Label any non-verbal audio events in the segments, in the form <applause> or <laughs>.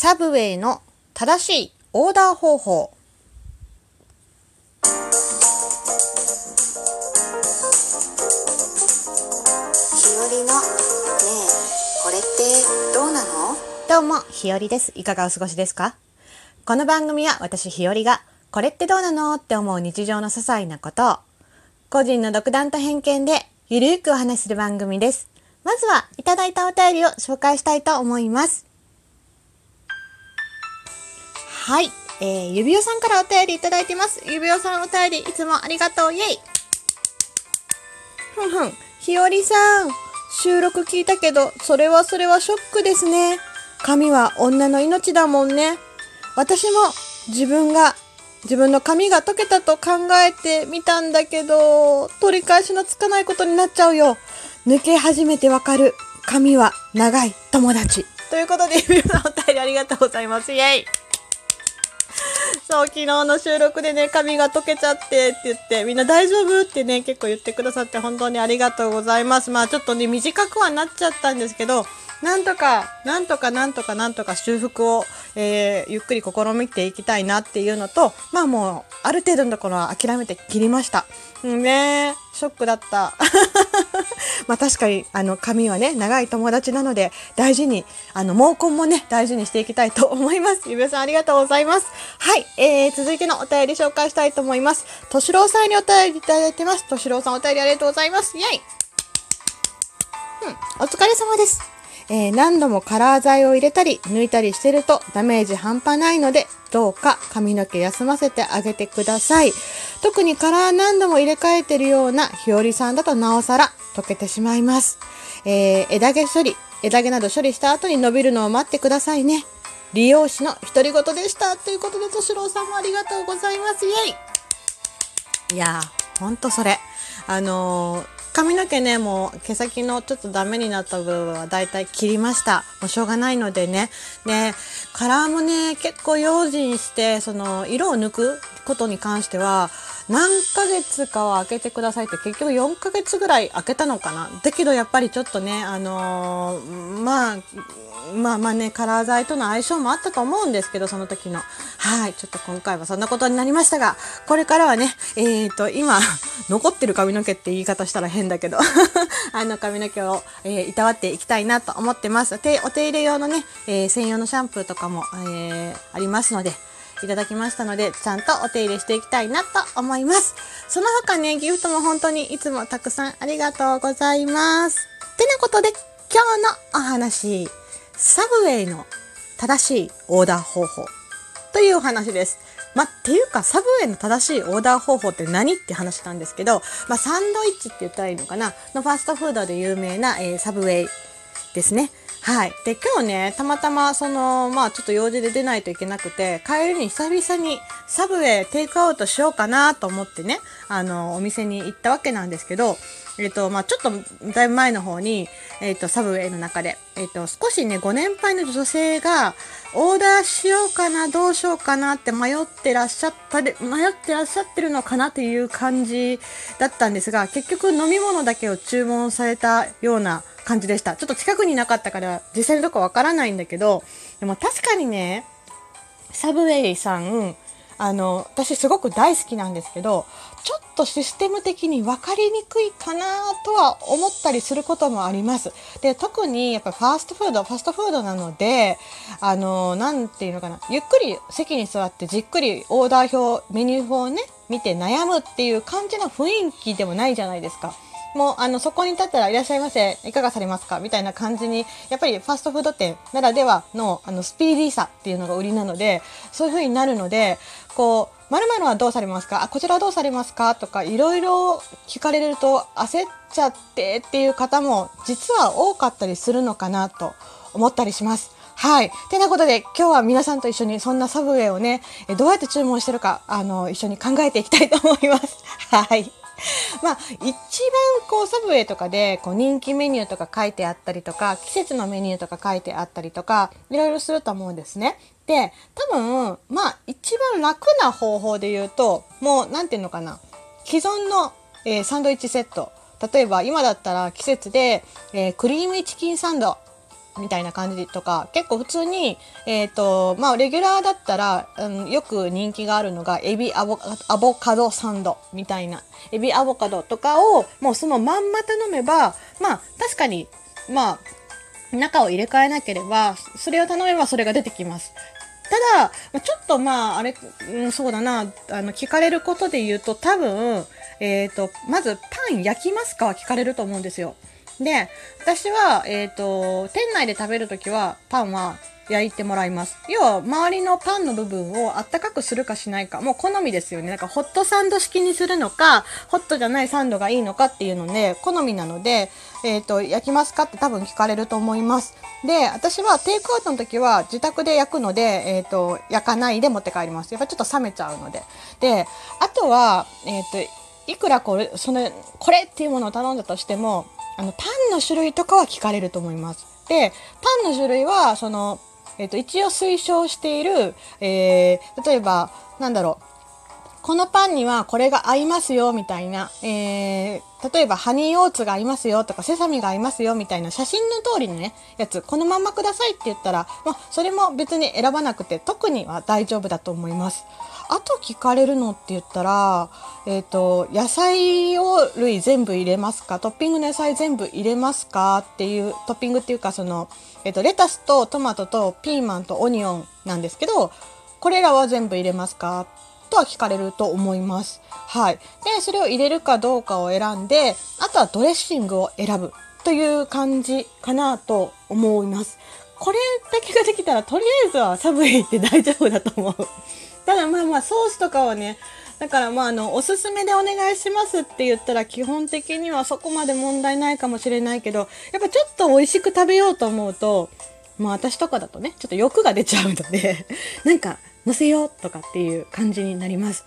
サブウェイの正しいオーダー方法。日和のねえこれってどうなの？どうも、ひよりです。いかがお過ごしですか？この番組は私ひよりが、これってどうなのって思う日常の些細なことを、個人の独断と偏見でゆるーくお話しする番組です。まずは、いただいたお便りを紹介したいと思います。はい。えー、指輪さんからお便りいただいてます。指輪さんお便りいつもありがとう。イェイふんふん。ひよりさん、収録聞いたけど、それはそれはショックですね。髪は女の命だもんね。私も自分が、自分の髪が溶けたと考えてみたんだけど、取り返しのつかないことになっちゃうよ。抜け始めてわかる。髪は長い友達。ということで、皆さんお便りありがとうございます。イェイそう、昨日の収録でね、髪が溶けちゃってって言って、みんな大丈夫ってね、結構言ってくださって本当にありがとうございます。まあちょっとね、短くはなっちゃったんですけど、なんとか、なんとかなんとかなんとか修復を、えーゆっくり試みていきたいなっていうのと、まあもう、ある程度のところは諦めて切りました。うんねショックだった。まあ確かに、あの、髪はね、長い友達なので、大事に、あの、毛根もね、大事にしていきたいと思います。ゆべさんありがとうございます。はい、えー、続いてのお便り紹介したいと思います。としろうさんにお便りいただいてます。としろうさんお便りありがとうございます。イェイうん、お疲れ様です。えー何度もカラー剤を入れたり抜いたりしてるとダメージ半端ないのでどうか髪の毛休ませてあげてください特にカラー何度も入れ替えてるようなひよりさんだとなおさら溶けてしまいます、えー枝毛処理枝毛など処理した後に伸びるのを待ってくださいね利用師の独り言でしたということでとしろうさんもありがとうございますイェイいやー、ほんとそれ。あのー髪の毛ね、もう毛先のちょっとダメになった部分はだいたい切りました。もうしょうがないのでね。で、カラーもね、結構用心して、その、色を抜くことに関しては、何ヶ月かは開けてくださいって結局4ヶ月ぐらい開けたのかな。だけどやっぱりちょっとね、あのーまあ、まあまあね、カラー剤との相性もあったと思うんですけど、その時の。はい。ちょっと今回はそんなことになりましたが、これからはね、えーと、今、<laughs> 残ってる髪の毛って言い方したら変だけど、<laughs> あの髪の毛を、えーいたわっていきたいなと思ってます。お手入れ用のね、え専用のシャンプーとかも、えありますので、いただきましたので、ちゃんとお手入れしていきたいなと思います。その他ね、ギフトも本当にいつもたくさんありがとうございます。てなことで、今日のお話、サブウェイの正しいオーダー方法というお話です。まあ、っていうか、サブウェイの正しいオーダー方法って何って話なんですけど、まあ、サンドイッチって言ったらいいのかなのファーストフードで有名な、えーサブウェイですね。はい。で、今日ね、たまたま、その、まあ、ちょっと用事で出ないといけなくて、帰りに久々にサブウェイテイクアウトしようかなと思ってね、あの、お店に行ったわけなんですけど、えっ、と、まあ、ちょっと、だいぶ前の方に、えっ、と、サブウェイの中で、えっ、と、少しね、ご年配の女性が、オーダーしようかな、どうしようかなって迷ってらっしゃったで、迷ってらっしゃってるのかなっていう感じだったんですが、結局飲み物だけを注文されたような感じでした。ちょっと近くになかったから、実際のとこわからないんだけど、でも確かにね、サブウェイさん、あの、私すごく大好きなんですけど、ちょっとシステム的に分かりにくいかなとは思ったりすることもあります。で、特にやっぱファーストフード、ファストフードなので、あの、なんていうのかな、ゆっくり席に座ってじっくりオーダー表、メニュー表をね、見て悩むっていう感じの雰囲気でもないじゃないですか。もうあのそこに立ったらいらっしゃいませいかがされますか？みたいな感じにやっぱりファストフード店ならではのあのスピーディーさっていうのが売りなのでそういう風になるのでこう〇〇はどうされますか？あこちらはどうされますか？とかいろいろ聞かれると焦っちゃってっていう方も実は多かったりするのかなと思ったりします。はい。てなことで、今日は皆さんと一緒にそんなサブウェイをね、どうやって注文してるか、あの、一緒に考えていきたいと思います。はい。<laughs> まあ、一番こう、サブウェイとかで、こう、人気メニューとか書いてあったりとか、季節のメニューとか書いてあったりとか、いろいろすると思うんですね。で、多分、まあ、一番楽な方法で言うと、もう、なんていうのかな。既存の、えーサンドイッチセット。例えば、今だったら季節で、えークリームチキンサンドみたいな感じとか結構普通に、えっ、とまあレギュラーだったら、うん、よく人気があるのがエビアボアボカドサンドみたいなエビアボカドとかをもうそのまんま頼めばまあ確かにまあ中を入れ替えなければそれを頼めばそれが出てきます。ただ、ちょっとまあ、あれ、うん、そうだな、あの、聞かれることで言うと、多分、えっ、と、まず、パン焼きますかは聞かれると思うんですよ。で、私は、えっ、と、店内で食べるときは、パンは焼いてもらいます。要は、周りのパンの部分をあったかくするかしないか、もう好みですよね。なんか、ホットサンド式にするのか、ホットじゃないサンドがいいのかっていうので、好みなので、えっ、と、焼きますかって多分聞かれると思います。で、私はテイクアウトの時は自宅で焼くので、えっ、と、焼かないで持って帰ります。やっぱちょっと冷めちゃうので。で、あとは、えっ、と、いくらこれ、その、これっていうものを頼んだとしても、あの、パンの種類とかは聞かれると思います。で、パンの種類は、その、えっ、と、一応推奨している、えー、例えば、なんだろう、このパンにはこれが合いますよ、みたいな、えー、例えばハニーオーツが合いますよとか、セサミが合いますよ、みたいな写真の通りのね、やつ、このままくださいって言ったら、まあ、それも別に選ばなくて、特には大丈夫だと思います。あと聞かれるのって言ったら、えっ、と、野菜を類全部入れますか？トッピングの野菜全部入れますかっていう、トッピングっていうか、その、えっ、と、レタスとトマトとピーマンとオニオンなんですけど、これらは全部入れますか？とは聞かれると思います。はい。で、それを入れるかどうかを選んで、あとはドレッシングを選ぶという感じかなと思います。これだけができたら、とりあえずはサブウェイって大丈夫だと思う。<laughs> ただまあまあ、ソースとかはね、だからまああの、おすすめでお願いしますって言ったら基本的にはそこまで問題ないかもしれないけど、やっぱちょっと美味しく食べようと思うと、まあ私とかだとね、ちょっと欲が出ちゃうので、なんか乗せようとかっていう感じになります。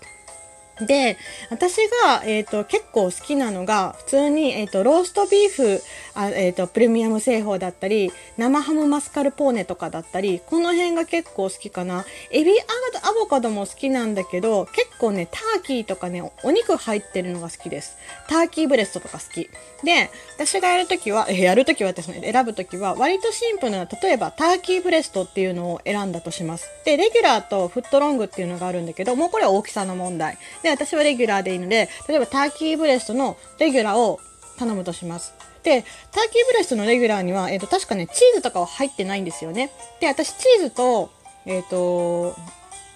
で、私が、えっ、と、結構好きなのが、普通に、えっ、と、ローストビーフ、あえっ、と、プレミアム製法だったり、生ハムマスカルポーネとかだったり、この辺が結構好きかな。エビアアボカドも好きなんだけど、結構ね、ターキーとかね、お肉入ってるのが好きです。ターキーブレストとか好き。で、私がやるときは、えやるときはですね、選ぶときは、割とシンプルな、例えばターキーブレストっていうのを選んだとします。で、レギュラーとフットロングっていうのがあるんだけど、もうこれは大きさの問題。で、私はレギュラーでいいので、例えばターキーブレストのレギュラーを頼むとします。で、ターキーブレストのレギュラーには、えっ、と、確かね、チーズとかは入ってないんですよね。で、私、チーズと、えっ、と、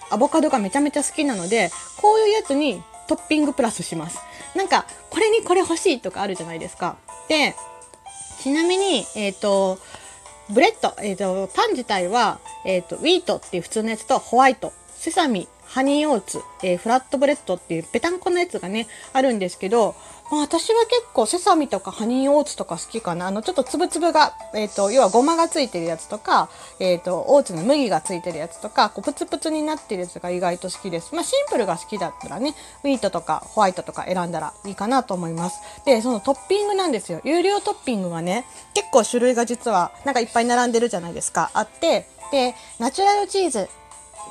アボカドがめちゃめちゃ好きなので、こういうやつにトッピングプラスします。なんか、これにこれ欲しいとかあるじゃないですか。で、ちなみに、えっ、と、ブレッド、えっ、と、パン自体は、えっ、と、ウィートっていう普通のやつとホワイト、セサミ、ハニーオーツ、えーフラットブレッドっていうペタンコのやつがね、あるんですけど、まあ私は結構セサミとかハニーオーツとか好きかな。あの、ちょっとつぶつぶが、えっ、と、要はごまがついてるやつとか、えっ、と、オーツの麦がついてるやつとか、こうプツプツになってるやつが意外と好きです。まあシンプルが好きだったらね、ウィートとかホワイトとか選んだらいいかなと思います。で、そのトッピングなんですよ。有料トッピングがね、結構種類が実はなんかいっぱい並んでるじゃないですか。あって、で、ナチュラルチーズ、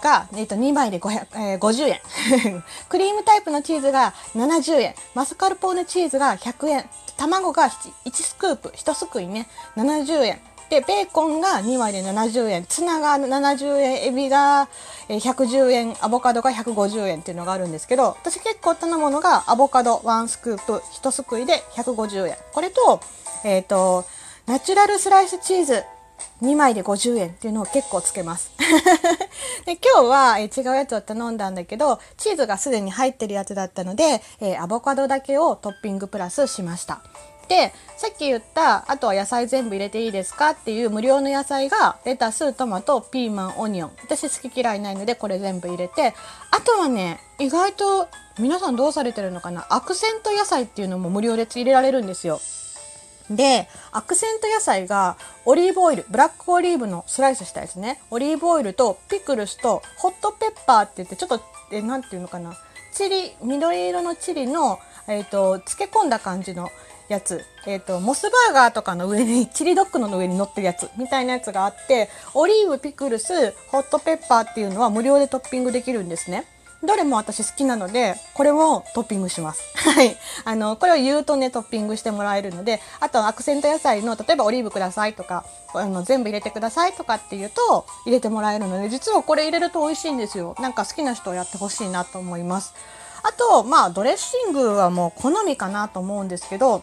が、えっと、2枚で500、えー50円。<laughs> クリームタイプのチーズが70円。マスカルポーネチーズが100円。卵が1スクープ、1すくいね、70円。で、ベーコンが2枚で70円。ツナが70円。エビが110円。アボカドが150円っていうのがあるんですけど、私結構頼むのがアボカド1スクープ、1すくいで150円。これと、えっ、と、ナチュラルスライスチーズ2枚で50円っていうのを結構つけます。<laughs> で今日は、え違うやつを頼んだんだけど、チーズがすでに入ってるやつだったので、えアボカドだけをトッピングプラスしました。で、さっき言った、あとは野菜全部入れていいですかっていう無料の野菜が、レタス、トマト、ピーマン、オニオン。私好き嫌いないので、これ全部入れて、あとはね、意外と皆さんどうされてるのかなアクセント野菜っていうのも無料で入れられるんですよ。で、アクセント野菜がオリーブオイル、ブラックオリーブのスライスしたやつね。オリーブオイルとピクルスとホットペッパーって言って、ちょっと、え、なんていうのかな。チリ、緑色のチリの、えっ、と、漬け込んだ感じのやつ。えっ、と、モスバーガーとかの上に、<laughs> チリドッグの上に乗ってるやつ、みたいなやつがあって、オリーブ、ピクルス、ホットペッパーっていうのは無料でトッピングできるんですね。どれも私好きなので、これをトッピングします。はい。あの、これを言うとね、トッピングしてもらえるので、あとアクセント野菜の、例えばオリーブくださいとか、あの、全部入れてくださいとかっていうと、入れてもらえるので、実はこれ入れると美味しいんですよ。なんか好きな人はやってほしいなと思います。あと、まあ、ドレッシングはもう好みかなと思うんですけど、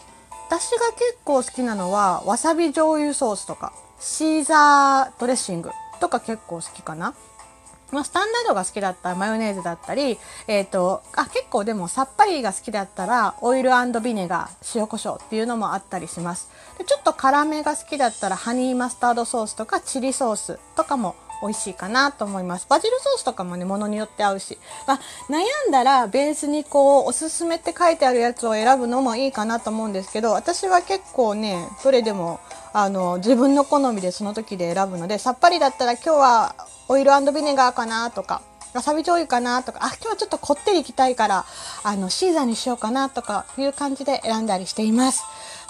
私が結構好きなのは、わさび醤油ソースとか、シーザードレッシングとか結構好きかな。まあ、スタンダードが好きだったらマヨネーズだったり、えっ、と、あ、結構でもさっぱりが好きだったら、オイルビネガー、塩コショウっていうのもあったりします。でちょっと辛めが好きだったら、ハニーマスタードソースとかチリソースとかも美味しいかなと思います。バジルソースとかもね、ものによって合うし。まあ、悩んだら、ベースにこう、おすすめって書いてあるやつを選ぶのもいいかなと思うんですけど、私は結構ね、どれでも、あの、自分の好みでその時で選ぶので、さっぱりだったら今日はオイルビネガーかなとか、わさび醤油かなとか、あ、今日はちょっとこってりいきたいから、あの、シーザーにしようかなとかいう感じで選んだりしています。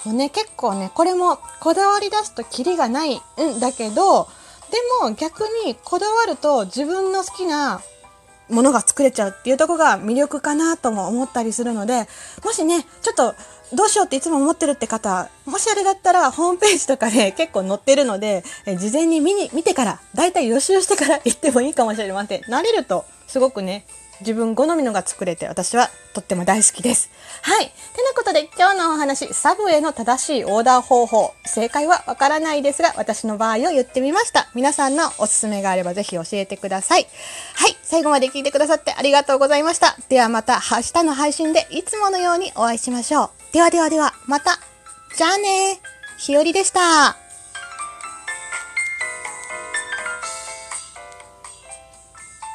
もうね、結構ね、これもこだわり出すとキリがないんだけど、でも逆にこだわると自分の好きなものが作れちゃうっていうところが魅力かなとも思ったりするので、もしね、ちょっとどうしようっていつも思ってるって方、もしあれだったらホームページとかで <laughs> 結構載ってるので、え事前に見に、見てから、だいたい予習してから行ってもいいかもしれません。慣れるとすごくね、自分好みのが作れて私はとっても大好きです。はい。てなことで今日のお話、サブウェイの正しいオーダー方法。正解はわからないですが、私の場合を言ってみました。皆さんのおすすめがあればぜひ教えてください。はい。最後まで聞いてくださってありがとうございました。ではまた明日の配信でいつものようにお会いしましょう。ではではでは、また。じゃあねひよりでした。